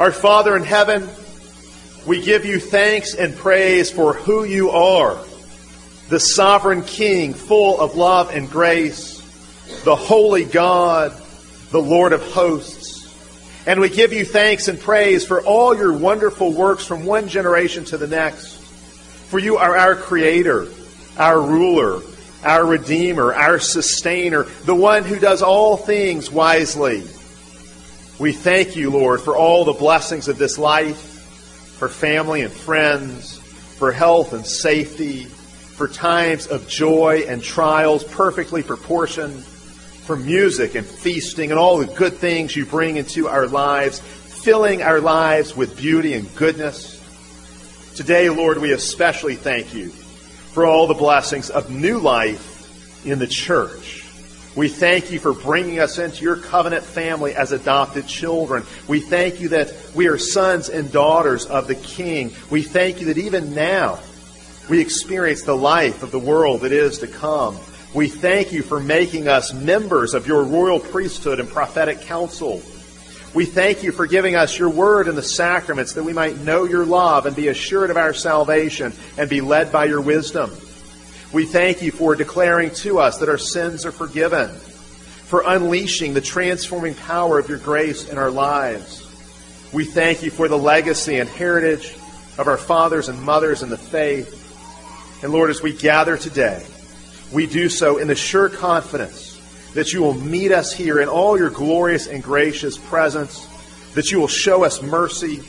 Our Father in heaven, we give you thanks and praise for who you are, the sovereign King, full of love and grace, the holy God, the Lord of hosts. And we give you thanks and praise for all your wonderful works from one generation to the next. For you are our Creator, our ruler, our Redeemer, our Sustainer, the one who does all things wisely. We thank you, Lord, for all the blessings of this life, for family and friends, for health and safety, for times of joy and trials perfectly proportioned, for music and feasting and all the good things you bring into our lives, filling our lives with beauty and goodness. Today, Lord, we especially thank you for all the blessings of new life in the church. We thank you for bringing us into your covenant family as adopted children. We thank you that we are sons and daughters of the King. We thank you that even now we experience the life of the world that is to come. We thank you for making us members of your royal priesthood and prophetic council. We thank you for giving us your word and the sacraments that we might know your love and be assured of our salvation and be led by your wisdom. We thank you for declaring to us that our sins are forgiven, for unleashing the transforming power of your grace in our lives. We thank you for the legacy and heritage of our fathers and mothers in the faith. And Lord, as we gather today, we do so in the sure confidence that you will meet us here in all your glorious and gracious presence, that you will show us mercy,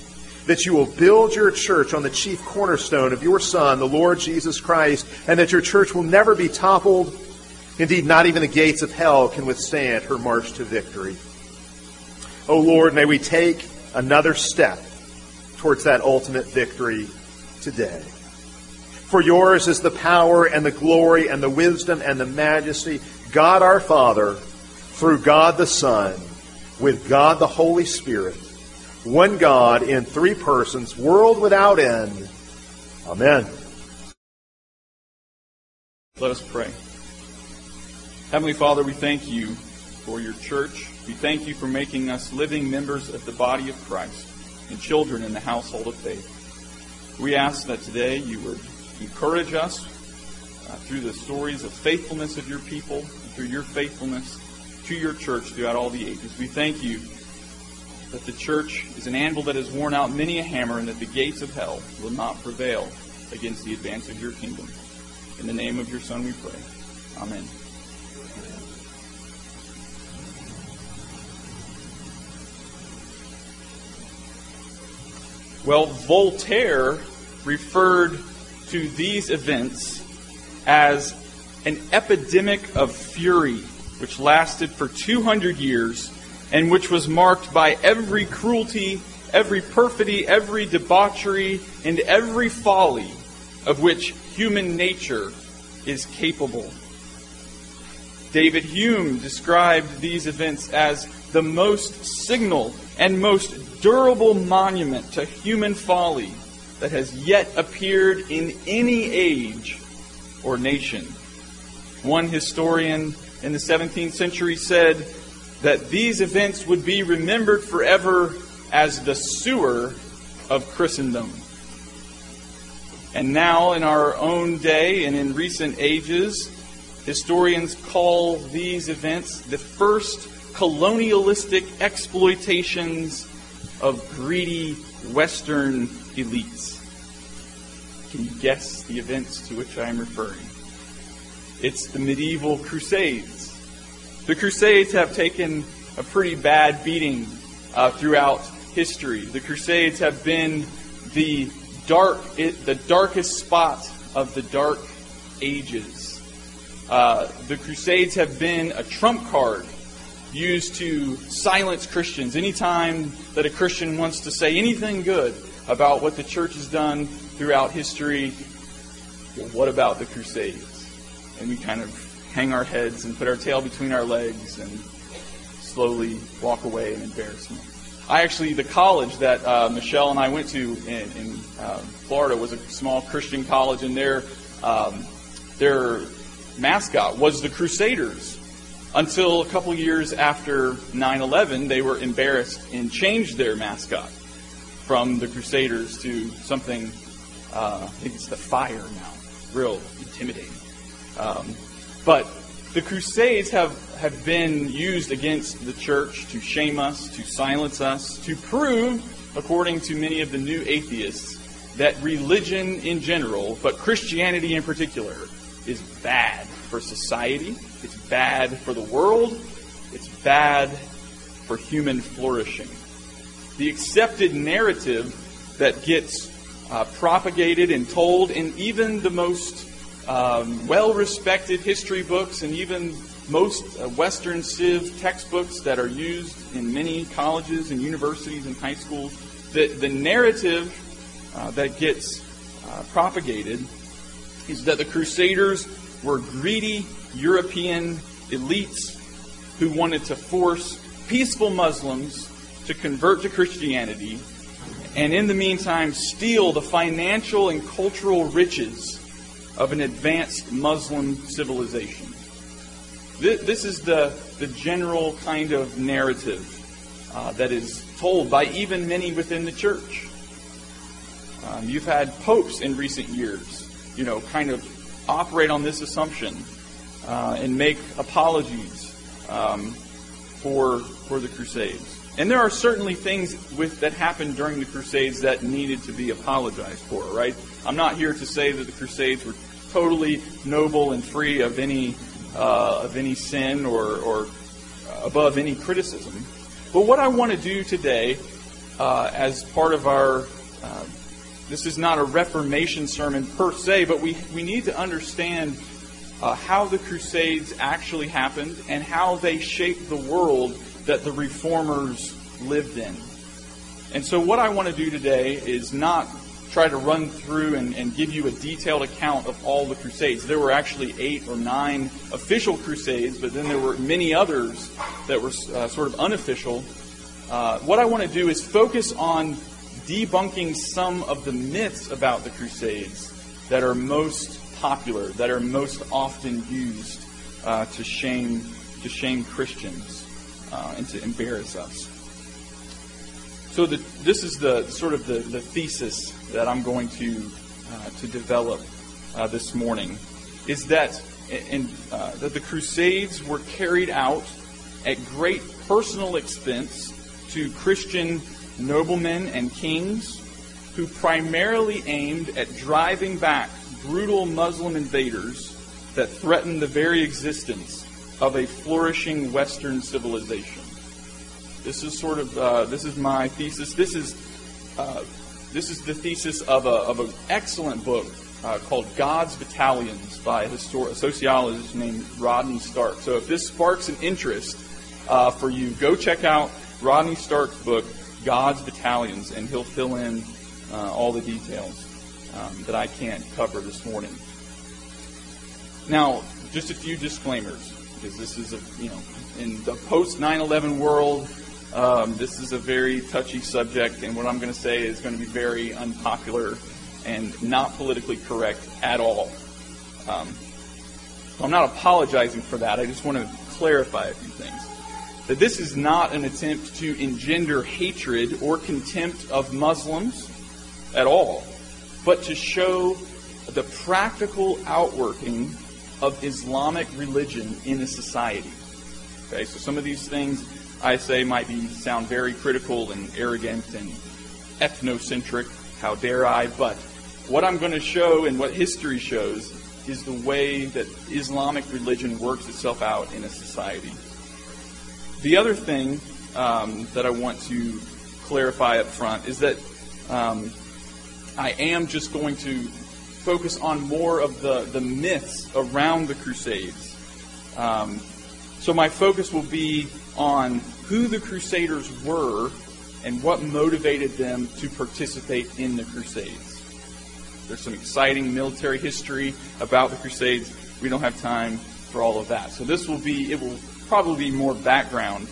that you will build your church on the chief cornerstone of your Son, the Lord Jesus Christ, and that your church will never be toppled. Indeed, not even the gates of hell can withstand her march to victory. Oh Lord, may we take another step towards that ultimate victory today. For yours is the power and the glory and the wisdom and the majesty, God our Father, through God the Son, with God the Holy Spirit one God in three persons, world without end. Amen. Let us pray. Heavenly Father, we thank you for your church. We thank you for making us living members of the body of Christ and children in the household of faith. We ask that today you would encourage us uh, through the stories of faithfulness of your people, and through your faithfulness to your church throughout all the ages. We thank you that the church is an anvil that has worn out many a hammer, and that the gates of hell will not prevail against the advance of your kingdom. In the name of your Son we pray. Amen. Well, Voltaire referred to these events as an epidemic of fury which lasted for 200 years and which was marked by every cruelty, every perfidy, every debauchery, and every folly of which human nature is capable. David Hume described these events as the most signal and most durable monument to human folly that has yet appeared in any age or nation. One historian in the 17th century said, that these events would be remembered forever as the sewer of Christendom. And now, in our own day and in recent ages, historians call these events the first colonialistic exploitations of greedy Western elites. Can you guess the events to which I am referring? It's the medieval Crusades the Crusades have taken a pretty bad beating uh, throughout history. The Crusades have been the dark, it, the darkest spot of the dark ages. Uh, the Crusades have been a trump card used to silence Christians. Anytime that a Christian wants to say anything good about what the church has done throughout history, well, what about the Crusades? And we kind of hang our heads and put our tail between our legs and slowly walk away in embarrassment. I actually, the college that uh, Michelle and I went to in, in um, Florida was a small Christian college, and their um, their mascot was the Crusaders. Until a couple years after 9/11, they were embarrassed and changed their mascot from the Crusaders to something, uh, I think it's the fire now, real intimidating. Um, but the Crusades have, have been used against the church to shame us, to silence us, to prove, according to many of the new atheists, that religion in general, but Christianity in particular, is bad for society, it's bad for the world, it's bad for human flourishing. The accepted narrative that gets uh, propagated and told in even the most um, well respected history books and even most uh, Western Civ textbooks that are used in many colleges and universities and high schools, the, the narrative uh, that gets uh, propagated is that the Crusaders were greedy European elites who wanted to force peaceful Muslims to convert to Christianity and in the meantime steal the financial and cultural riches of an advanced Muslim civilization. This is the, the general kind of narrative uh, that is told by even many within the church. Um, you've had popes in recent years, you know, kind of operate on this assumption uh, and make apologies um, for for the Crusades. And there are certainly things with, that happened during the Crusades that needed to be apologized for, right? I'm not here to say that the Crusades were totally noble and free of any uh, of any sin or, or above any criticism. But what I want to do today, uh, as part of our uh, this is not a Reformation sermon per se, but we, we need to understand uh, how the Crusades actually happened and how they shaped the world that the Reformers lived in. And so, what I want to do today is not try to run through and, and, give you a detailed account of all the Crusades. There were actually eight or nine official Crusades, but then there were many others that were uh, sort of unofficial. Uh, what I want to do is focus on debunking some of the myths about the Crusades that are most popular, that are most often used uh, to shame to shame Christians uh, and to embarrass us. So the, this is the sort of the, the thesis that I'm going to uh, to develop uh, this morning is that in, uh, that the Crusades were carried out at great personal expense to Christian noblemen and kings who primarily aimed at driving back brutal Muslim invaders that threatened the very existence of a flourishing Western civilization. This is sort of uh, this is my thesis. This is uh, this is the thesis of a of an excellent book uh, called God's Battalions by a, histor- a, sociologist named Rodney Stark. So if this sparks an interest uh, for you, go check out Rodney Stark's book God's battalions, and he'll fill in uh, all the details um, that I can't cover this morning. Now, just a few disclaimers, because this is a you know in the post 9/11 world, um, this is a very touchy subject, and what I'm going to say is going to be very unpopular and not politically correct at all. Um, I'm not apologizing for that. I just want to clarify a few things that this is not an attempt to engender hatred or contempt of Muslims at all, but to show the practical outworking of Islamic religion in a society. Okay, so some of these things I say might be sound very critical and arrogant and ethnocentric. How dare I? But what I'm going to show and what history shows is the way that Islamic religion works itself out in a society. The other thing um, that I want to clarify up front is that um, I am just going to focus on more of the, the myths around the Crusades. Um, so my focus will be on who the Crusaders were and what motivated them to participate in the Crusades. There's some exciting military history about the Crusades. We don't have time for all of that. So this will be, it will probably be more background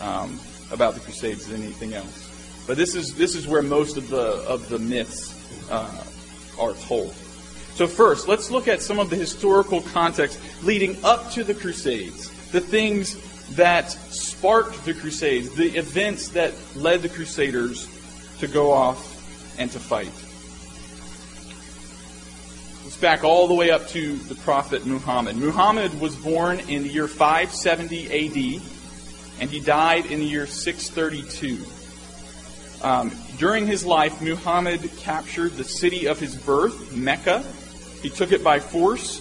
um, about the Crusades than anything else. But this is this is where most of the of the myths uh, are told. So first, let's look at some of the historical context leading up to the Crusades, the things that sparked the Crusades, the events that led the Crusaders to go off and to fight. Let's back all the way up to the prophet Muhammad. Muhammad was born in the year 570 AD, and he died in the year 632. Um, during his life, Muhammad captured the city of his birth, Mecca. He took it by force,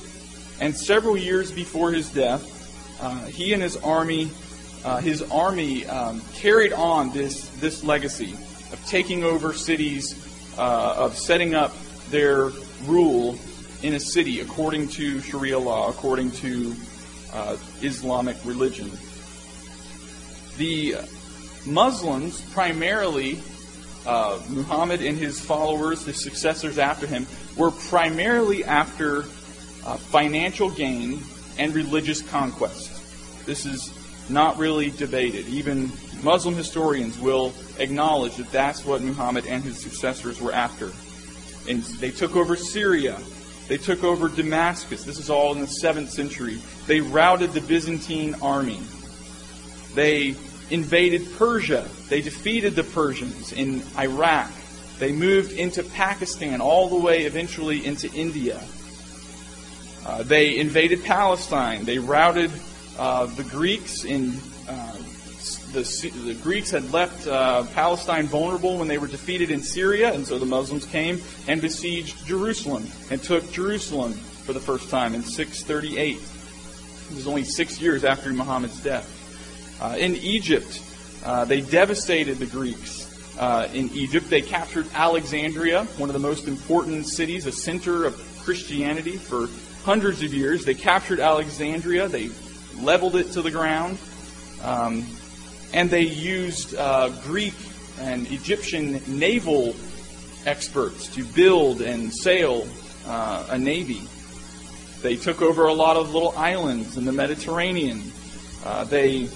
and several years before his death, uh, he and his army, uh, his army um, carried on this this legacy of taking over cities, uh, of setting up their rule in a city according to Sharia law, according to uh, Islamic religion. The Muslims primarily uh, Muhammad and his followers, his successors after him, were primarily after uh, financial gain and religious conquest. This is not really debated. Even Muslim historians will acknowledge that that's what Muhammad and his successors were after. And they took over Syria. They took over Damascus. This is all in the 7th century. They routed the Byzantine army. They invaded Persia. They defeated the Persians in Iraq. They moved into Pakistan, all the way eventually into India. Uh, they invaded Palestine. They routed uh, the Greeks in. Uh, the, the, Greeks had left uh, Palestine vulnerable when they were defeated in Syria, and so the Muslims came and besieged Jerusalem and took Jerusalem for the first time in 638. It was only six years after Muhammad's death. Uh, in Egypt, uh, they devastated the Greeks. Uh, in Egypt, they captured Alexandria, one of the most important cities, a center of Christianity for hundreds of years. They captured Alexandria, they leveled it to the ground, um, and they used uh, Greek and Egyptian naval experts to build and sail uh, a navy. They took over a lot of little islands in the Mediterranean. Uh, they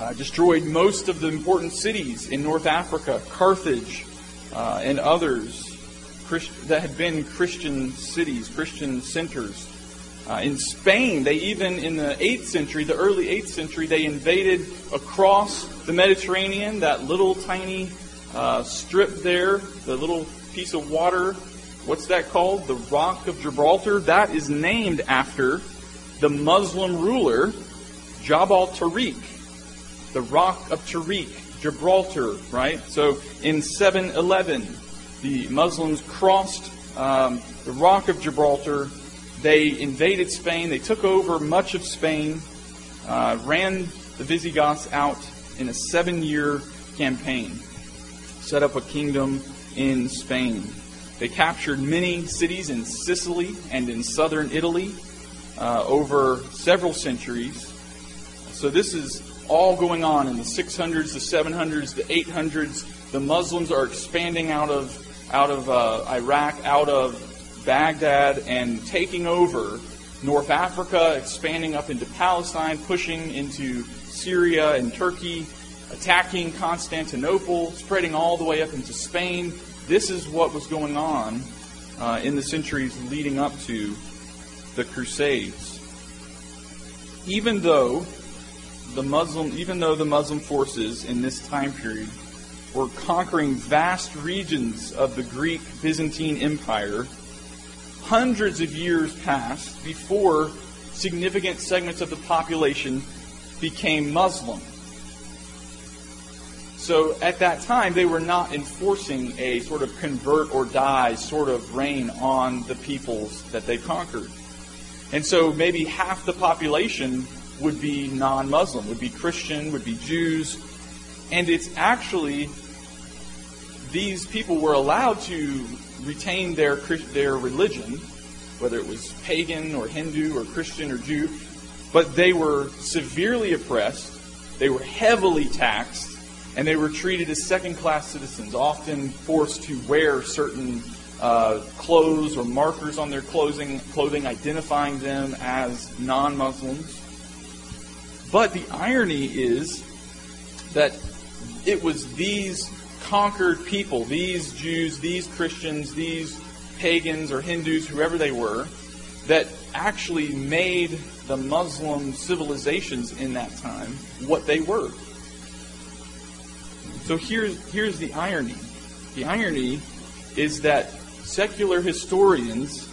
uh, destroyed most of the important cities in North Africa, Carthage, uh, and others Christ- that had been Christian cities, Christian centers. Uh, in Spain, they even, in the 8th century, the early 8th century, they invaded across the Mediterranean, that little tiny uh, strip there, the little piece of water. What's that called? The Rock of Gibraltar. That is named after the Muslim ruler, Jabal Tariq the rock of Tariq, Gibraltar, right? So in 711, the Muslims crossed um, the rock of Gibraltar. They invaded Spain. They took over much of Spain, uh, ran the Visigoths out in a seven year campaign, set up a kingdom in Spain. They captured many cities in Sicily and in southern Italy uh, over several centuries. So this is all going on in the 600s, the 700s, the 800s. The Muslims are expanding out of out of uh, Iraq, out of Baghdad, and taking over North Africa, expanding up into Palestine, pushing into Syria and Turkey, attacking Constantinople, spreading all the way up into Spain. This is what was going on uh, in the centuries leading up to the Crusades. Even though the Muslim, even though the Muslim forces in this time period were conquering vast regions of the Greek Byzantine Empire, hundreds of years passed before significant segments of the population became Muslim. So at that time, they were not enforcing a sort of convert or die sort of reign on the peoples that they conquered. And so maybe half the population would be non Muslim, would be Christian, would be Jews. And it's actually, these people were allowed to retain their, their religion, whether it was pagan or Hindu or Christian or Jew, but they were severely oppressed, they were heavily taxed, and they were treated as second class citizens, often forced to wear certain uh, clothes or markers on their clothing, clothing identifying them as non Muslims. But the irony is that it was these conquered people, these Jews, these Christians, these pagans or Hindus, whoever they were, that actually made the Muslim civilizations in that time what they were. So here's, here's the irony. The irony is that secular historians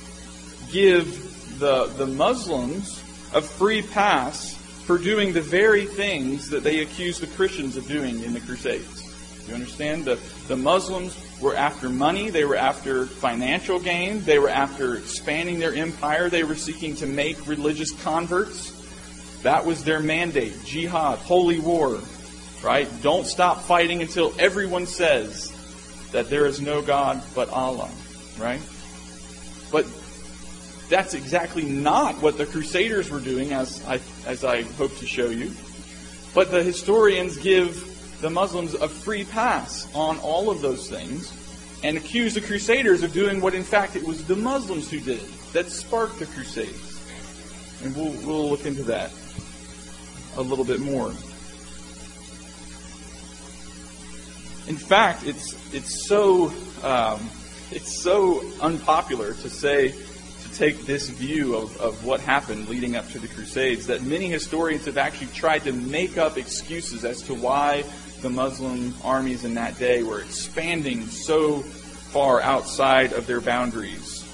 give the, the Muslims a free pass for doing the very things that they accuse the Christians of doing in the Crusades. You understand? The, the Muslims were after money, they were after financial gain, they were after expanding their empire, they were seeking to make religious converts. That was their mandate jihad, holy war, right? Don't stop fighting until everyone says that there is no God but Allah, right? But that's exactly not what the Crusaders were doing, as I, as I hope to show you. But the historians give the Muslims a free pass on all of those things and accuse the Crusaders of doing what, in fact, it was the Muslims who did that sparked the Crusades. And we'll, we'll look into that a little bit more. In fact, it's it's so um, it's so unpopular to say to take this view of, of what happened leading up to the Crusades that many historians have actually tried to make up excuses as to why the Muslim armies in that day were expanding so far outside of their boundaries.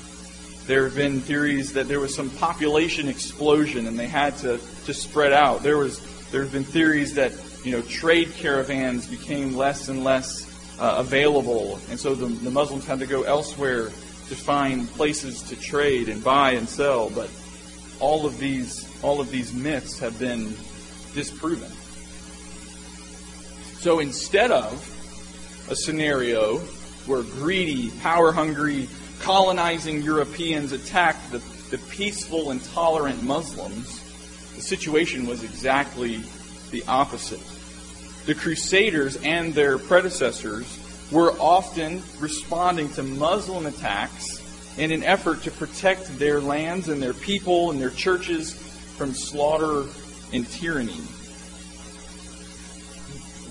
There have been theories that there was some population explosion and they had to, to spread out. There was there have been theories that you know trade caravans became less and less uh, available, and so the, the Muslims had to go elsewhere to find places to trade and buy and sell. But all of these all of these myths have been disproven. So instead of a scenario where greedy, power hungry, colonizing Europeans attacked the, the peaceful and tolerant Muslims, the situation was exactly the opposite. The Crusaders and their predecessors were often responding to Muslim attacks in an effort to protect their lands and their people and their churches from slaughter and tyranny.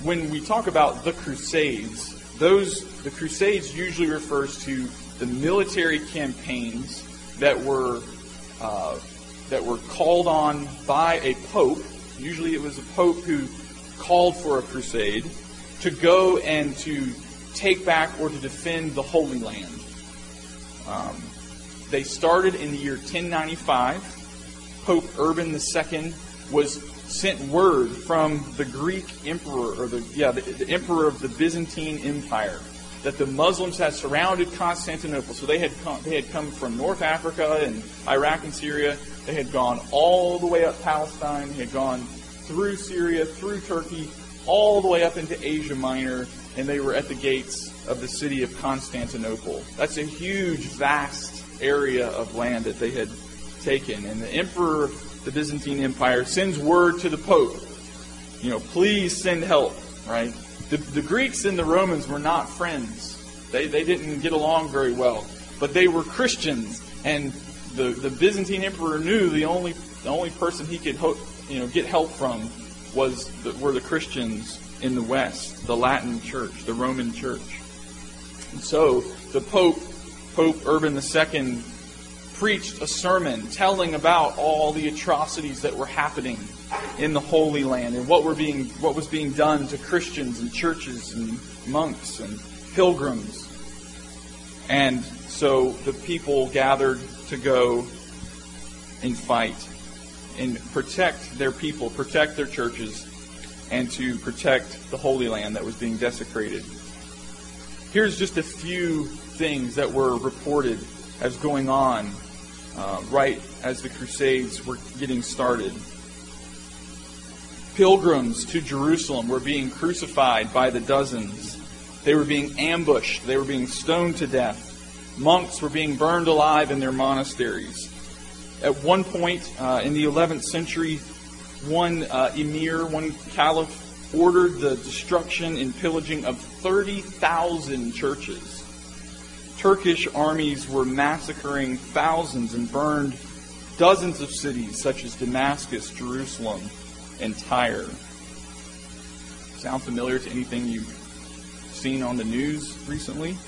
When we talk about the Crusades, those the Crusades usually refers to the military campaigns that were uh, that were called on by a pope. Usually, it was a pope who called for a crusade to go and to take back or to defend the Holy Land. Um, they started in the year 1095. Pope Urban II was sent word from the Greek emperor, or the yeah, the, the emperor of the Byzantine Empire, that the Muslims had surrounded Constantinople. So they had come, they had come from North Africa and Iraq and Syria. They had gone all the way up Palestine. They had gone through Syria, through Turkey, all the way up into Asia Minor, and they were at the gates of the city of Constantinople. That's a huge, vast area of land that they had taken. And the emperor the Byzantine Empire sends word to the Pope, you know, please send help, right? The, the Greeks and the Romans were not friends. They, they didn't get along very well. But they were Christians, and the, the Byzantine emperor knew the only the only person he could hope, you know get help from was the, were the Christians in the West, the Latin Church, the Roman Church. And so the Pope, Pope Urban II, preached a sermon telling about all the atrocities that were happening in the Holy Land and what were being what was being done to Christians and churches and monks and pilgrims. And so the people gathered to go and fight and protect their people, protect their churches, and to protect the Holy Land that was being desecrated. Here's just a few things that were reported as going on uh, right as the Crusades were getting started. Pilgrims to Jerusalem were being crucified by the dozens. They were being ambushed. They were being stoned to death. Monks were being burned alive in their monasteries. At one point uh, in the 11th century, one uh, emir, one caliph, ordered the destruction and pillaging of 30,000 churches. Turkish armies were massacring thousands and burned dozens of cities such as Damascus, Jerusalem, and Tyre. Sound familiar to anything you've seen on the news recently?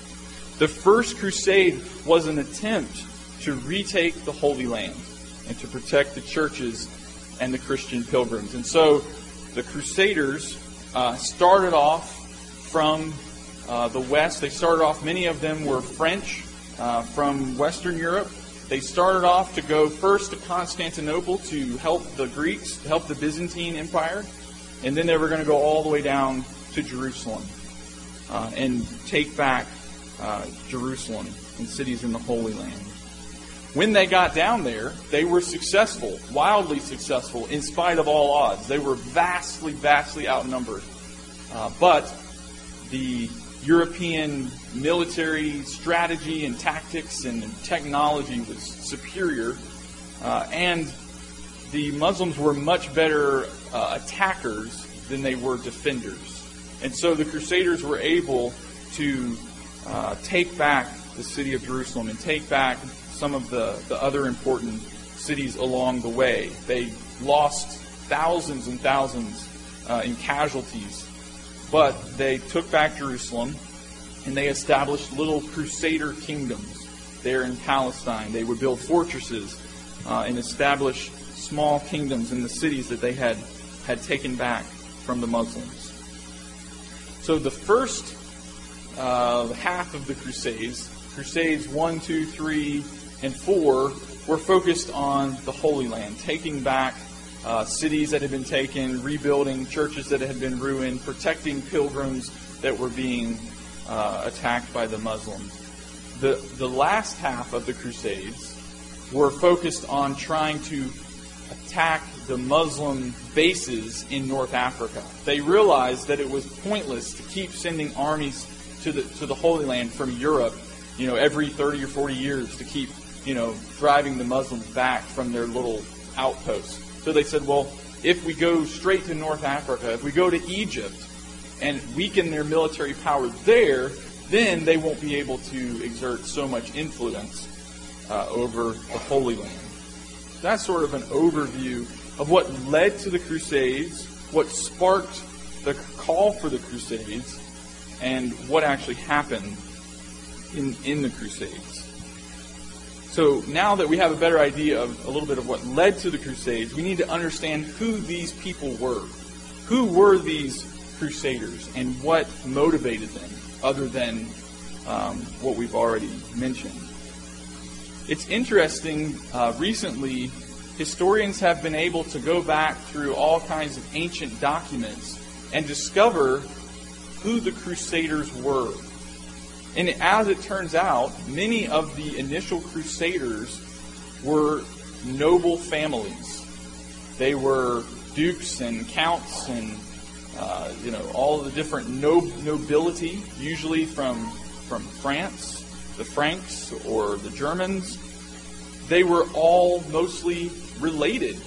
The First Crusade was an attempt to retake the Holy Land and to protect the churches and the Christian pilgrims. And so the Crusaders uh, started off from uh, the West. They started off, many of them were French uh, from Western Europe. They started off to go first to Constantinople to help the Greeks, to help the Byzantine Empire, and then they were going to go all the way down to Jerusalem uh, and take back uh, Jerusalem and cities in the Holy Land. When they got down there, they were successful, wildly successful, in spite of all odds. They were vastly, vastly outnumbered. Uh, but the European military strategy and tactics and technology was superior, uh, and the Muslims were much better uh, attackers than they were defenders. And so the Crusaders were able to uh, take back the city of Jerusalem and take back some of the, the other important cities along the way. They lost thousands and thousands uh, in casualties, but they took back Jerusalem and they established little crusader kingdoms there in Palestine. They would build fortresses uh, and establish small kingdoms in the cities that they had, had taken back from the Muslims. So the first uh, half of the Crusades, Crusades 1, 2, 3, and 4, were focused on the Holy Land, taking back uh, cities that had been taken, rebuilding churches that had been ruined, protecting pilgrims that were being uh, attacked by the Muslims. The, the last half of the Crusades were focused on trying to attack the Muslim bases in North Africa. They realized that it was pointless to keep sending armies to the to the Holy Land from Europe, you know, every 30 or 40 years to keep, you know, driving the Muslims back from their little outposts. So they said, well, if we go straight to North Africa, if we go to Egypt and weaken their military power there, then they won't be able to exert so much influence uh, over the Holy Land. That's sort of an overview of what led to the Crusades, what sparked the call for the Crusades, and what actually happened in, in the Crusades. So now that we have a better idea of a little bit of what led to the Crusades, we need to understand who these people were. Who were these Crusaders and what motivated them, other than um, what we've already mentioned? It's interesting, uh, recently, historians have been able to go back through all kinds of ancient documents and discover who the Crusaders were. And as it turns out, many of the initial Crusaders were noble families. They were dukes and counts and uh, you know all the different nobility, usually from from France the Franks or the Germans, they were all mostly related.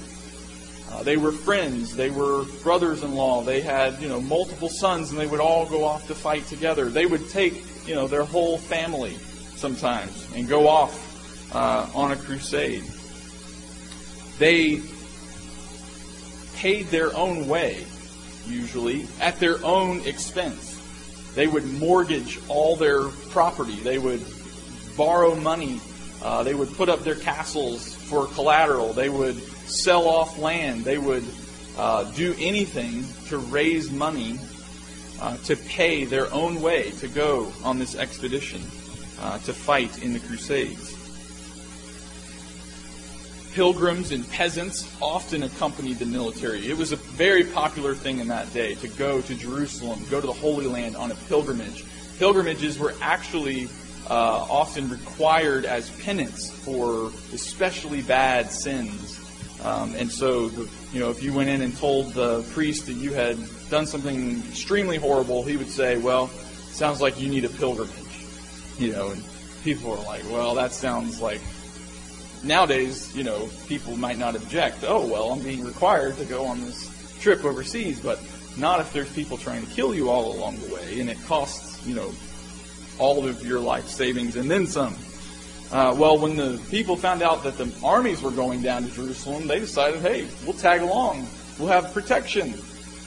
Uh, they were friends. They were brothers-in-law. They had, you know, multiple sons, and they would all go off to fight together. They would take, you know, their whole family sometimes and go off uh, on a crusade. They paid their own way, usually, at their own expense. They would mortgage all their property. They would borrow money. Uh, they would put up their castles for collateral. They would sell off land. They would uh, do anything to raise money uh, to pay their own way to go on this expedition uh, to fight in the Crusades. Pilgrims and peasants often accompanied the military. It was a very popular thing in that day to go to Jerusalem, go to the Holy Land on a pilgrimage. Pilgrimages were actually uh, often required as penance for especially bad sins. Um, and so, the, you know, if you went in and told the priest that you had done something extremely horrible, he would say, "Well, sounds like you need a pilgrimage." You know, and people are like, "Well, that sounds like." Nowadays, you know, people might not object. Oh, well, I'm being required to go on this trip overseas, but not if there's people trying to kill you all along the way, and it costs, you know, all of your life savings and then some. Uh, well, when the people found out that the armies were going down to Jerusalem, they decided, hey, we'll tag along. We'll have protection.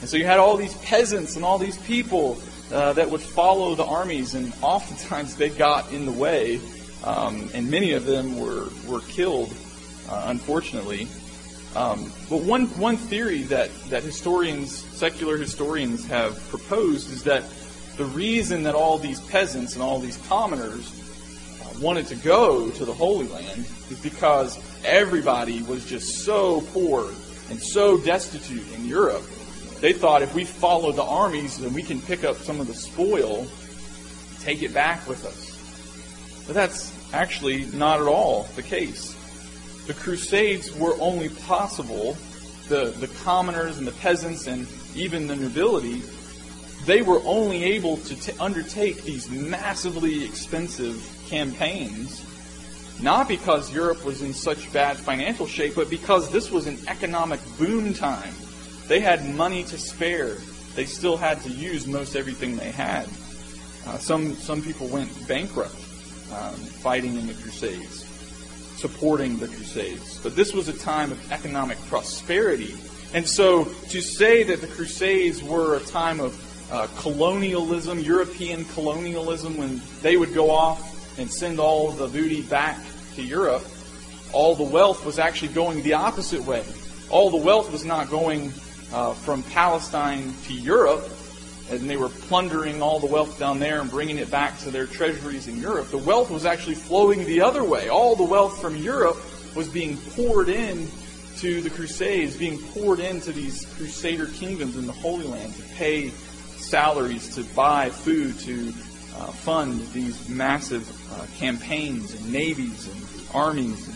And so you had all these peasants and all these people uh, that would follow the armies, and oftentimes they got in the way, um, and many of them were, were killed, uh, unfortunately. Um, but one, one theory that, that historians, secular historians, have proposed is that the reason that all these peasants and all these commoners uh, wanted to go to the Holy Land is because everybody was just so poor and so destitute in Europe. They thought if we follow the armies, then we can pick up some of the spoil, take it back with us. But that's actually not at all the case. The Crusades were only possible, the, the commoners and the peasants and even the nobility, they were only able to t- undertake these massively expensive campaigns, not because Europe was in such bad financial shape, but because this was an economic boom time. They had money to spare. They still had to use most everything they had. Uh, some, some people went bankrupt um, fighting in the Crusades supporting the Crusades. But this was a time of economic prosperity. And so to say that the Crusades were a time of uh, colonialism, European colonialism, when they would go off and send all the booty back to Europe, all the wealth was actually going the opposite way. All the wealth was not going uh, from Palestine to Europe, and they were plundering all the wealth down there and bringing it back to their treasuries in Europe. The wealth was actually flowing the other way. All the wealth from Europe was being poured in to the Crusades, being poured into these Crusader kingdoms in the Holy Land to pay salaries, to buy food, to uh, fund these massive uh, campaigns and navies and armies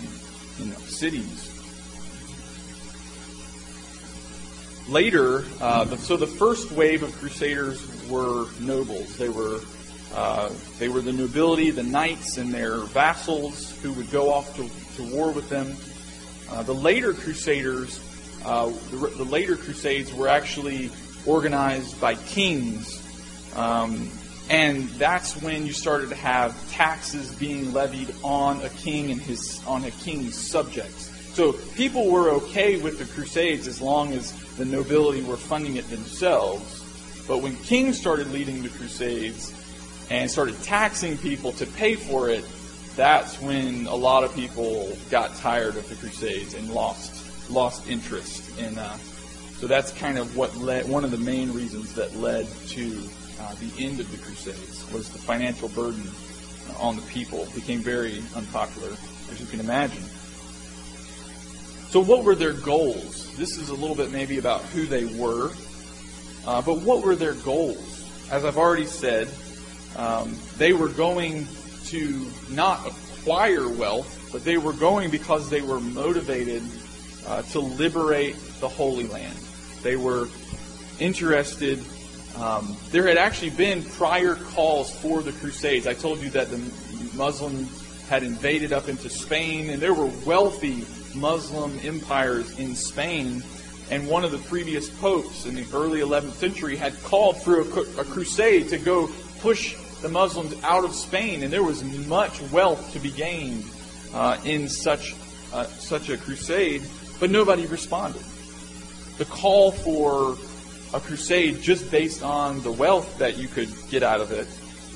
and know, cities. Later, uh, the, so the first wave of crusaders were nobles. They were uh, they were the nobility, the knights, and their vassals who would go off to, to war with them. Uh, the later crusaders, uh, the, the, later crusades were actually organized by kings. Um, and that's when you started to have taxes being levied on a king and his on a king's subjects. So people were okay with the Crusades as long as the nobility were funding it themselves. But when kings started leading the Crusades and started taxing people to pay for it, that's when a lot of people got tired of the Crusades and lost lost interest in. Uh, so that's kind of what led one of the main reasons that led to uh, the end of the Crusades was the financial burden on the people it became very unpopular, as you can imagine. So, what were their goals? This is a little bit maybe about who they were, uh, but what were their goals? As I've already said, um, they were going to not acquire wealth, but they were going because they were motivated uh, to liberate the Holy Land. They were interested. Um, there had actually been prior calls for the Crusades. I told you that the Muslims had invaded up into Spain, and there were wealthy Muslim empires in Spain. And one of the previous popes in the early 11th century had called for a, a crusade to go push the Muslims out of Spain, and there was much wealth to be gained uh, in such uh, such a crusade, but nobody responded. The call for a crusade just based on the wealth that you could get out of it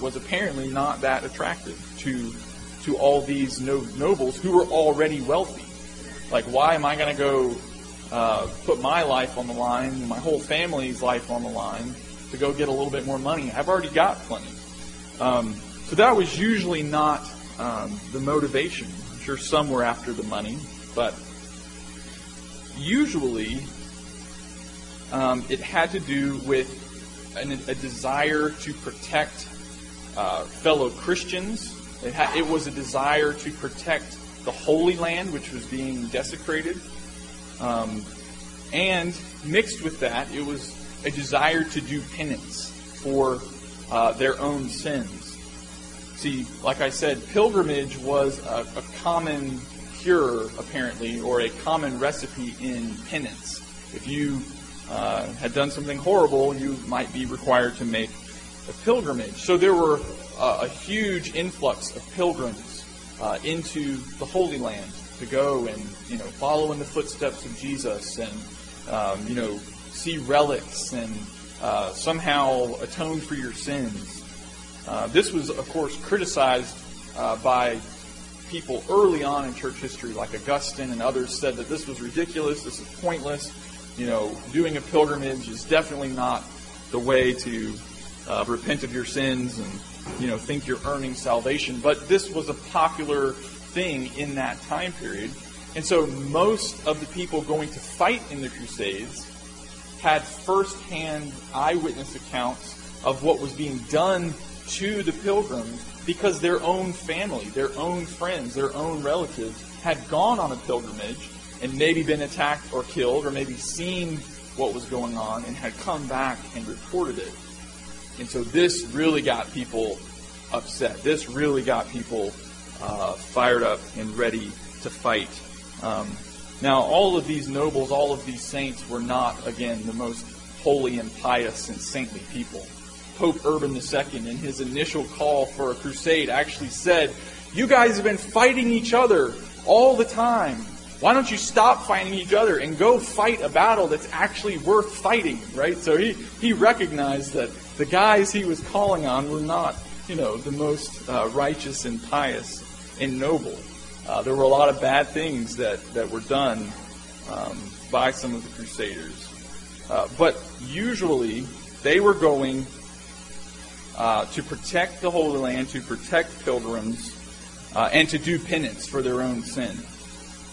was apparently not that attractive to to all these no- nobles who were already wealthy. Like, why am I going to go uh, put my life on the line, my whole family's life on the line, to go get a little bit more money? I've already got plenty. Um, so that was usually not um, the motivation. I'm sure some were after the money, but usually um, it had to do with an, a desire to protect uh, fellow Christians. It, ha- it was a desire to protect the Holy Land, which was being desecrated. Um, and mixed with that, it was a desire to do penance for uh, their own sins. See, like I said, pilgrimage was a, a common cure, apparently, or a common recipe in penance. If you uh, had done something horrible, you might be required to make a pilgrimage. So there were uh, a huge influx of pilgrims uh, into the Holy Land to go and you know follow in the footsteps of Jesus and um, you know see relics and uh, somehow atone for your sins. Uh, this was, of course, criticized uh, by people early on in church history, like Augustine and others, said that this was ridiculous, this is pointless. You know, doing a pilgrimage is definitely not the way to uh, repent of your sins and you know think you're earning salvation. But this was a popular thing in that time period, and so most of the people going to fight in the Crusades had firsthand eyewitness accounts of what was being done to the pilgrims because their own family, their own friends, their own relatives had gone on a pilgrimage and maybe been attacked or killed or maybe seen what was going on and had come back and reported it. And so this really got people upset. This really got people uh, fired up and ready to fight. Um, now, all of these nobles, all of these saints were not, again, the most holy and pious and saintly people. Pope Urban II, in his initial call for a crusade, actually said, You guys have been fighting each other all the time. Why don't you stop fighting each other and go fight a battle that's actually worth fighting, right? So he, he recognized that the guys he was calling on were not, you know, the most uh, righteous and pious and noble. Uh, there were a lot of bad things that, that were done um, by some of the Crusaders. Uh, but usually they were going uh, to protect the Holy Land, to protect pilgrims, uh, and to do penance for their own sin.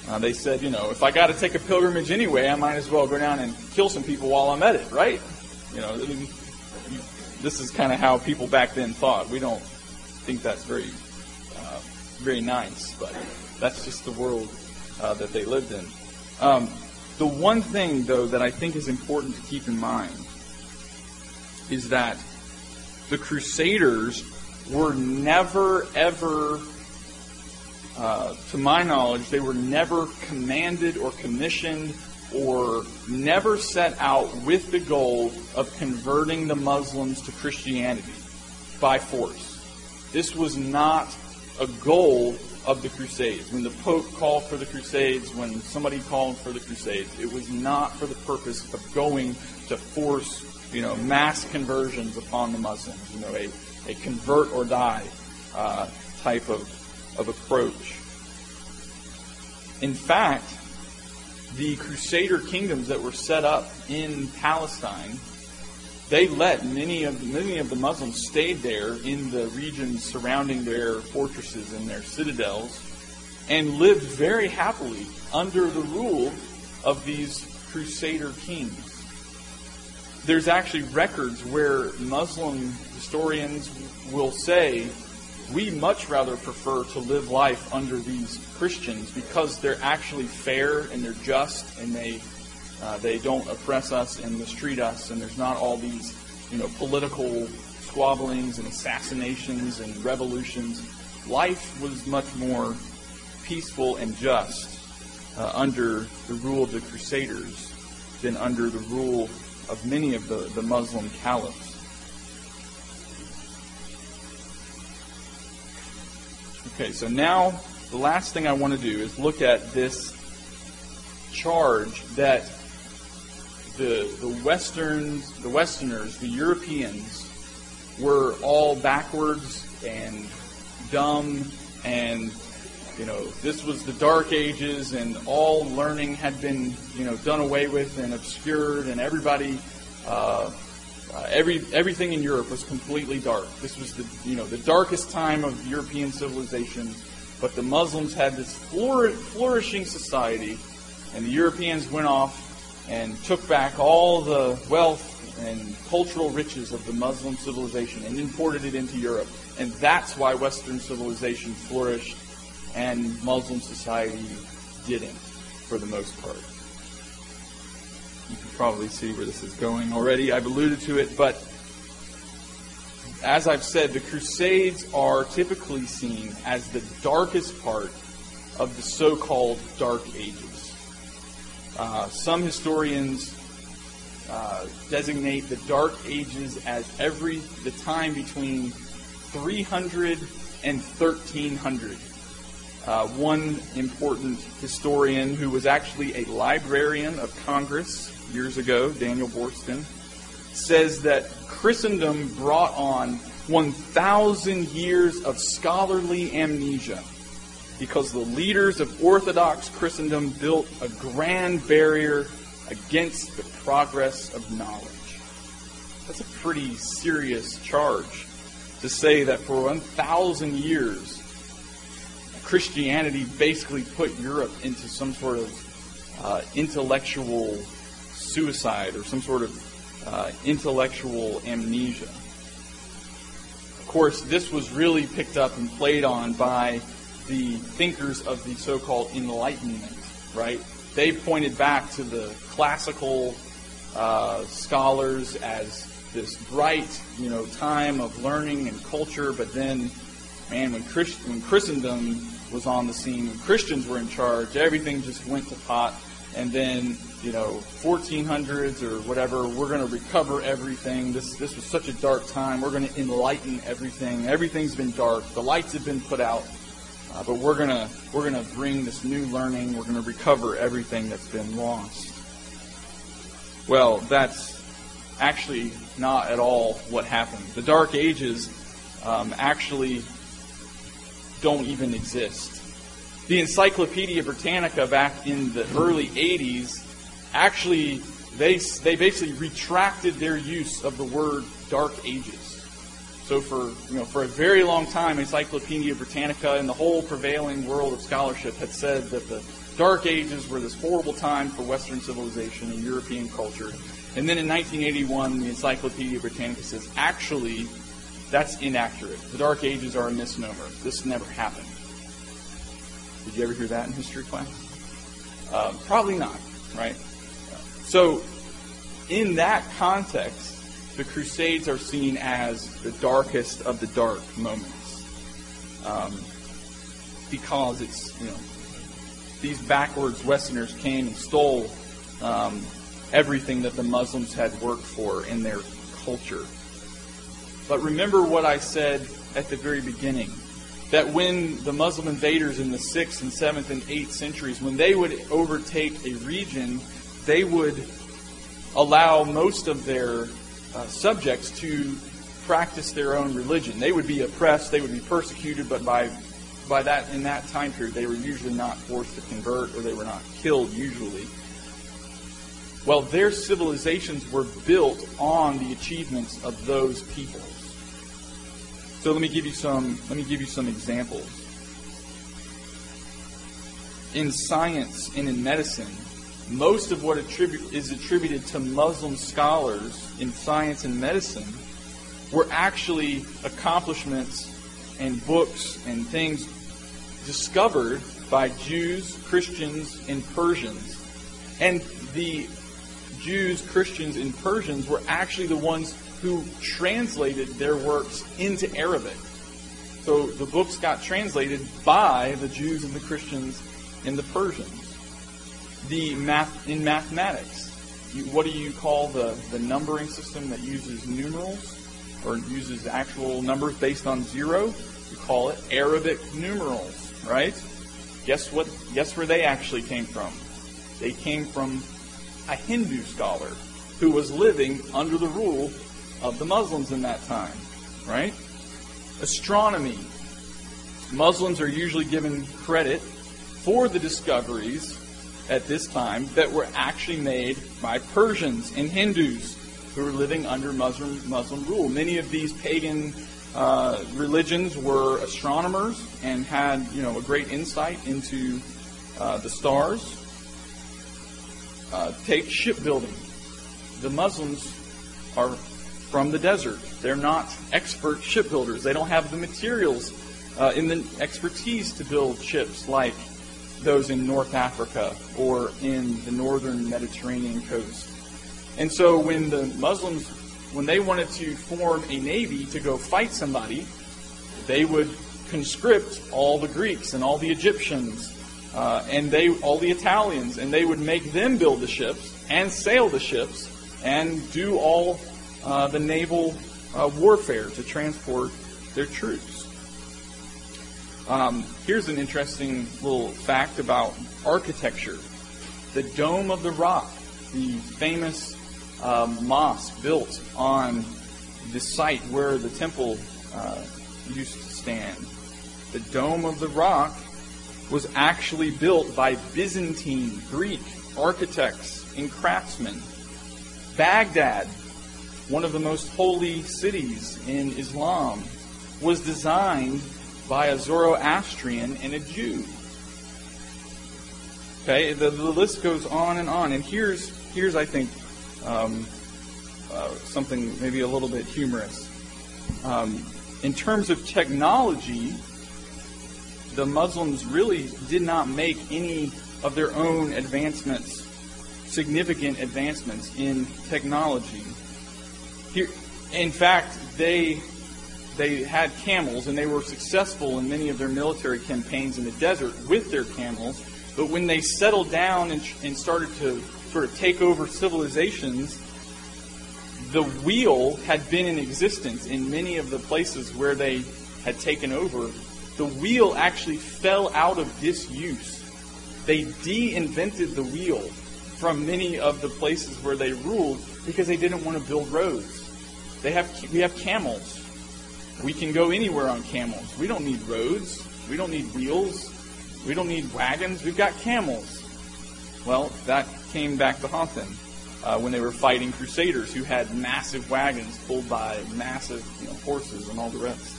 Uh, they said, you know, if I got to take a pilgrimage anyway, I might as well go down and kill some people while I'm at it, right? You know, this is kind of how people back then thought. We don't think that's very, uh, very nice, but that's just the world uh, that they lived in. Um, the one thing, though, that I think is important to keep in mind is that the Crusaders were never, ever, uh, to my knowledge, they were never commanded or commissioned or never set out with the goal of converting the Muslims to Christianity by force. This was not a goal of the Crusades. When the Pope called for the Crusades, when somebody called for the Crusades, it was not for the purpose of going to force, you know, mass conversions upon the Muslims. You know, a, a convert or die uh, type of, of approach. In fact, the Crusader kingdoms that were set up in Palestine, they let many of many of the Muslims stayed there in the regions surrounding their fortresses and their citadels, and lived very happily under the rule of these Crusader kings. There's actually records where Muslim historians will say we much rather prefer to live life under these Christians because they're actually fair and they're just and they uh, they don't oppress us and mistreat us and there's not all these you know political squabblings and assassinations and revolutions. Life was much more peaceful and just uh, under the rule of the Crusaders than under the rule of many of the, the Muslim caliphs. Okay, so now the last thing I want to do is look at this charge that the the westerns, the Westerners, the Europeans were all backwards and dumb and you know this was the dark ages and all learning had been you know done away with and obscured and everybody uh, uh, every everything in Europe was completely dark. This was the you know the darkest time of European civilization, but the Muslims had this flourishing society, and the Europeans went off and took back all the wealth and cultural riches of the Muslim civilization and imported it into Europe, and that's why Western civilization flourished and Muslim society didn't, for the most part probably see where this is going already. I've alluded to it, but as I've said, the Crusades are typically seen as the darkest part of the so called Dark Ages. Uh, some historians uh, designate the Dark Ages as every the time between 300 and 1300. Uh, one important historian who was actually a librarian of Congress years ago, Daniel Boorstin, says that Christendom brought on 1,000 years of scholarly amnesia because the leaders of Orthodox Christendom built a grand barrier against the progress of knowledge. that's a pretty serious charge to say that for 1,000 years, Christianity basically put Europe into some sort of uh, intellectual suicide or some sort of uh, intellectual amnesia. Of course, this was really picked up and played on by the thinkers of the so called Enlightenment, right? They pointed back to the classical uh, scholars as this bright, you know, time of learning and culture, but then, man, when, Christ- when Christendom was on the scene, Christians were in charge, everything just went to pot. And then, you know, 1400s or whatever, we're going to recover everything. This this was such a dark time. We're going to enlighten everything. Everything's been dark. The lights have been put out. Uh, but we're gonna we're gonna bring this new learning. We're gonna recover everything that's been lost. Well, that's actually not at all what happened. The Dark Ages um, actually don't even exist. The Encyclopedia Britannica back in the early 80s actually they they basically retracted their use of the word Dark Ages. So for you know for a very long time, Encyclopedia Britannica and the whole prevailing world of scholarship had said that the Dark Ages were this horrible time for Western civilization and European culture. And then in 1981, the Encyclopedia Britannica says, actually, that's inaccurate. The Dark Ages are a misnomer. This never happened. Did you ever hear that in history class? Uh, probably not, right? So, in that context, the Crusades are seen as the darkest of the dark moments. Um, because it's, you know, these backwards Westerners came and stole um, everything that the Muslims had worked for in their culture. But remember what I said at the very beginning that when the Muslim invaders in the 6th and 7th and 8th centuries, when they would overtake a region, they would allow most of their uh, subjects to practice their own religion. They would be oppressed, they would be persecuted, but by by that in that time period they were usually not forced to convert or they were not killed usually. Well, their civilizations were built on the achievements of those peoples. So let me give you some let me give you some examples. In science and in medicine, most of what attribute, is attributed to Muslim scholars in science and medicine were actually accomplishments and books and things discovered by Jews, Christians, and Persians. And the Jews, Christians, and Persians were actually the ones who translated their works into Arabic. So the books got translated by the Jews and the Christians and the Persians the math in mathematics. You, what do you call the, the numbering system that uses numerals or uses actual numbers based on zero? You call it Arabic numerals, right? Guess what? Guess where they actually came from? They came from a Hindu scholar who was living under the rule of the Muslims in that time, right? Astronomy. Muslims are usually given credit for the discoveries at this time that were actually made by Persians and Hindus who were living under Muslim, Muslim rule. Many of these pagan uh, religions were astronomers and had you know a great insight into uh, the stars. Uh, take shipbuilding. The Muslims are from the desert. They're not expert shipbuilders. They don't have the materials uh, in the expertise to build ships like those in North Africa or in the northern Mediterranean coast. And so when the Muslims, when they wanted to form a navy to go fight somebody, they would conscript all the Greeks and all the Egyptians uh, and they all the Italians, and they would make them build the ships and sail the ships and do all uh, the naval uh, warfare to transport their troops. Um, here's an interesting little fact about architecture. The Dome of the Rock, the famous um, mosque built on the site where the temple uh, used to stand. The Dome of the Rock was actually built by Byzantine, Greek architects and craftsmen. Baghdad, one of the most holy cities in Islam, was designed by a Zoroastrian and a Jew. Okay, the, the list goes on and on. And here's, here's I think, um, uh, something maybe a little bit humorous. Um, in terms of technology, the Muslims really did not make any of their own advancements, significant advancements in technology. Here, in fact, they they had camels and they were successful in many of their military campaigns in the desert with their camels. But when they settled down and, and started to sort of take over civilizations, the wheel had been in existence in many of the places where they had taken over. The wheel actually fell out of disuse. They de invented the wheel from many of the places where they ruled because they didn't want to build roads. They have, we have camels. We can go anywhere on camels. We don't need roads. We don't need wheels. We don't need wagons. We've got camels. Well, that came back to haunt them uh, when they were fighting crusaders who had massive wagons pulled by massive you know, horses and all the rest.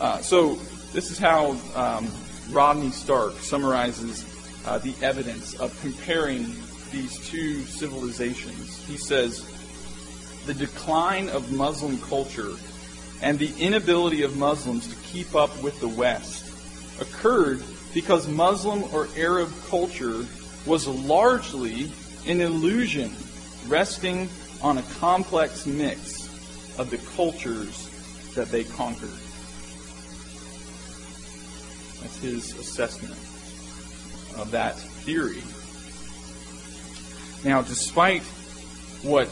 Uh, so this is how um, Rodney Stark summarizes uh, the evidence of comparing these two civilizations. He says, the decline of Muslim culture and the inability of Muslims to keep up with the West occurred because Muslim or Arab culture was largely an illusion resting on a complex mix of the cultures that they conquered. That's his assessment of that theory. Now, despite what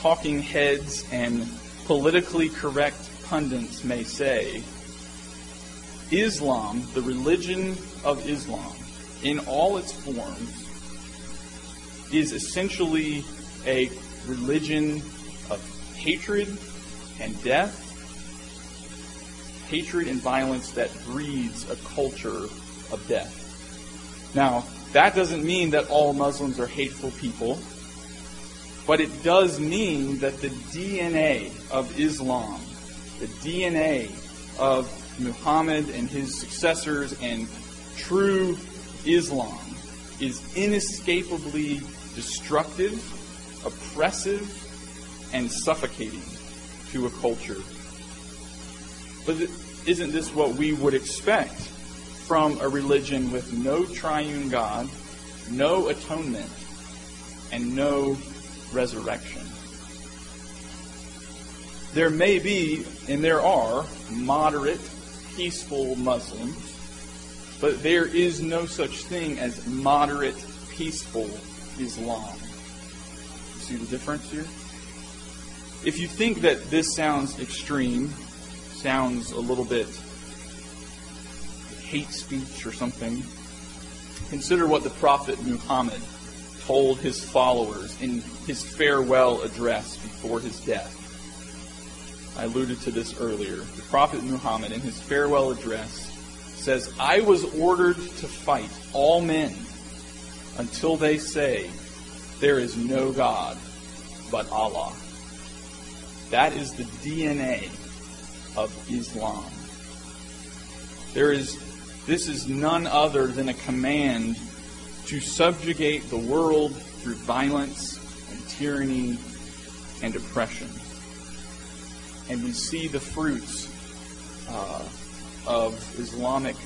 talking heads and politically correct pundits may say, Islam, the religion of Islam, in all its forms, is essentially a religion of hatred and death, hatred and violence that breeds a culture of death. Now, that doesn't mean that all Muslims are hateful people, but it does mean that the DNA of Islam, the DNA of Muhammad and his successors and true Islam is inescapably destructive, oppressive, and suffocating to a culture. But isn't this what we would expect from a religion with no triune God, no atonement, and no resurrection? There may be, and there are, moderate, peaceful Muslims, but there is no such thing as moderate, peaceful Islam. You see the difference here? If you think that this sounds extreme, sounds a little bit hate speech or something, consider what the Prophet Muhammad told his followers in his farewell address before his death. I alluded to this earlier. The Prophet Muhammad, in his farewell address, says, I was ordered to fight all men until they say, There is no God but Allah. That is the DNA of Islam. There is, this is none other than a command to subjugate the world through violence and tyranny and oppression. And we see the fruits uh, of Islamic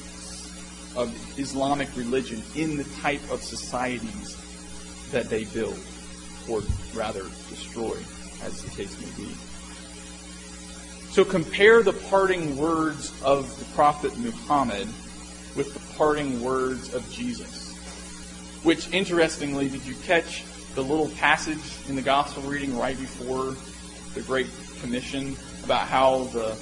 of Islamic religion in the type of societies that they build, or rather destroy, as the case may be. So compare the parting words of the Prophet Muhammad with the parting words of Jesus. Which, interestingly, did you catch the little passage in the Gospel reading right before the Great Commission about how the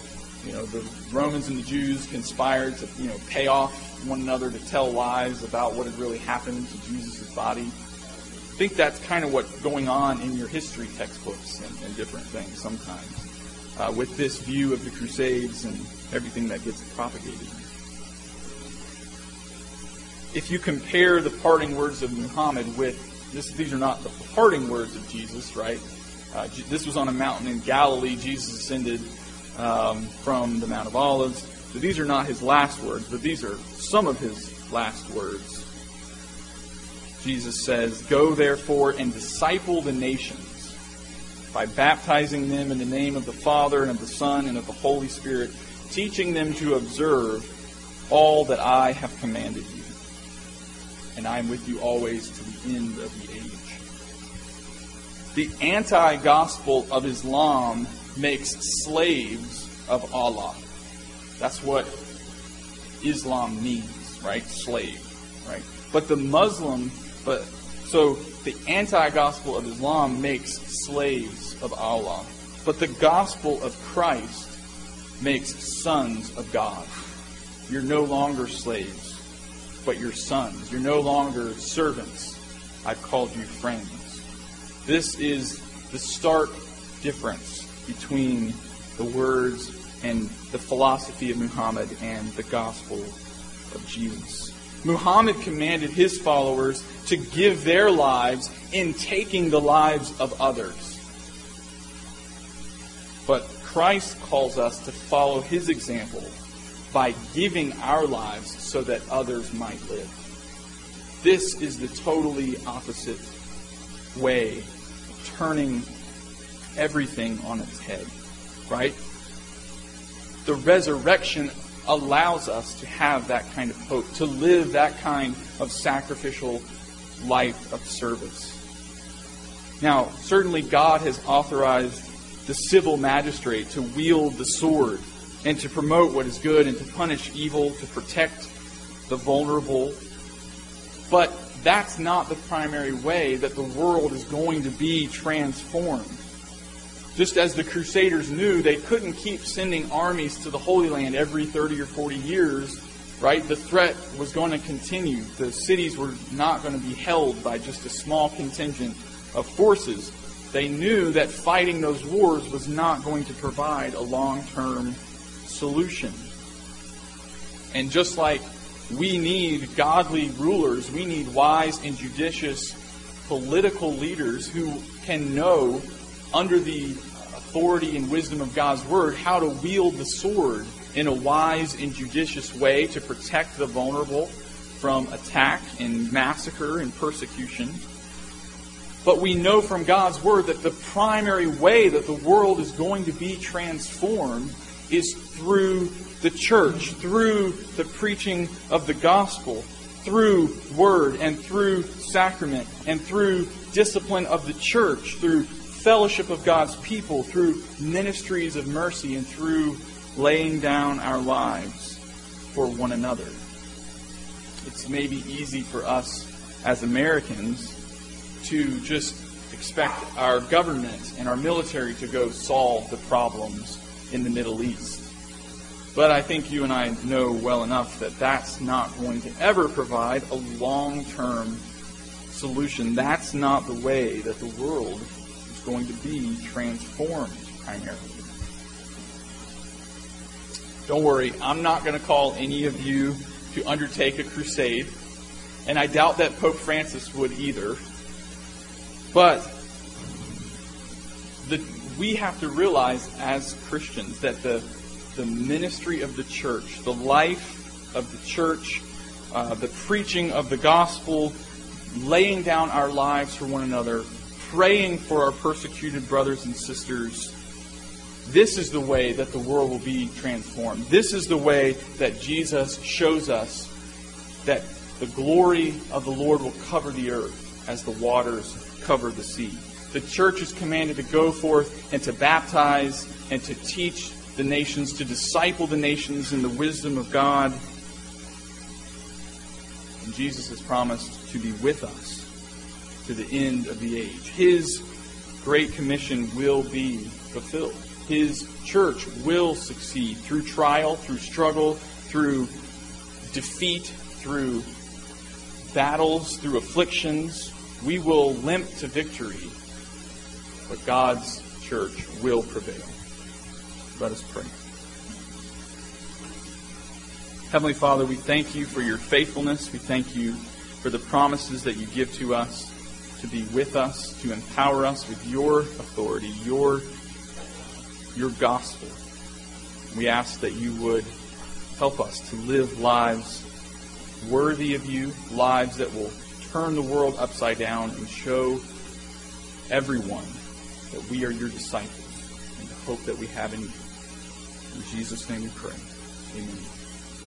you know the Romans and the Jews conspired to you know pay off one another to tell lies about what had really happened to Jesus' body. I think that's kind of what's going on in your history textbooks and, and different things sometimes, uh, with this view of the Crusades and everything that gets propagated. If you compare the parting words of Muhammad with this, these are not the parting words of Jesus, right? Uh, this was on a mountain in Galilee. Jesus ascended um, from the Mount of Olives. So these are not his last words, but these are some of his last words. Jesus says, Go therefore and disciple the nations by baptizing them in the name of the Father and of the Son and of the Holy Spirit, teaching them to observe all that I have commanded you. And I am with you always to the end of the age. The anti gospel of Islam makes slaves of Allah. That's what Islam means, right? Slave, right? But the Muslim, but so the anti-gospel of Islam makes slaves of Allah, but the gospel of Christ makes sons of God. You're no longer slaves, but you're sons. You're no longer servants. I've called you friends. This is the stark difference between the words and the philosophy of Muhammad and the gospel of Jesus. Muhammad commanded his followers to give their lives in taking the lives of others. But Christ calls us to follow his example by giving our lives so that others might live. This is the totally opposite way of turning everything on its head, right? The resurrection allows us to have that kind of hope, to live that kind of sacrificial life of service. Now, certainly God has authorized the civil magistrate to wield the sword and to promote what is good and to punish evil, to protect the vulnerable. But that's not the primary way that the world is going to be transformed. Just as the Crusaders knew they couldn't keep sending armies to the Holy Land every 30 or 40 years, right? The threat was going to continue. The cities were not going to be held by just a small contingent of forces. They knew that fighting those wars was not going to provide a long term solution. And just like we need godly rulers, we need wise and judicious political leaders who can know under the authority and wisdom of God's word how to wield the sword in a wise and judicious way to protect the vulnerable from attack and massacre and persecution. But we know from God's word that the primary way that the world is going to be transformed is through the church, through the preaching of the gospel, through word and through sacrament, and through discipline of the church, through fellowship of God's people, through ministries of mercy, and through laying down our lives for one another. It's maybe easy for us as Americans to just expect our government and our military to go solve the problems in the Middle East. But I think you and I know well enough that that's not going to ever provide a long term solution. That's not the way that the world is going to be transformed primarily. Don't worry, I'm not going to call any of you to undertake a crusade, and I doubt that Pope Francis would either. But we have to realize as Christians that the, the ministry of the church, the life of the church, uh, the preaching of the gospel, laying down our lives for one another, praying for our persecuted brothers and sisters. This is the way that the world will be transformed. This is the way that Jesus shows us that the glory of the Lord will cover the earth as the waters cover the sea. The church is commanded to go forth and to baptize and to teach the nations, to disciple the nations in the wisdom of God. And Jesus has promised to be with us to the end of the age. His great commission will be fulfilled. His church will succeed through trial, through struggle, through defeat, through battles, through afflictions. We will limp to victory, but God's church will prevail. Let us pray. Heavenly Father, we thank you for your faithfulness. We thank you for the promises that you give to us. to be with us, to empower us with your authority, your, your gospel. We ask that you would help us to live lives worthy of you, lives that will turn the world upside down and show everyone that we are your disciples and the hope that we have in you. In Jesus' name we pray. Amen.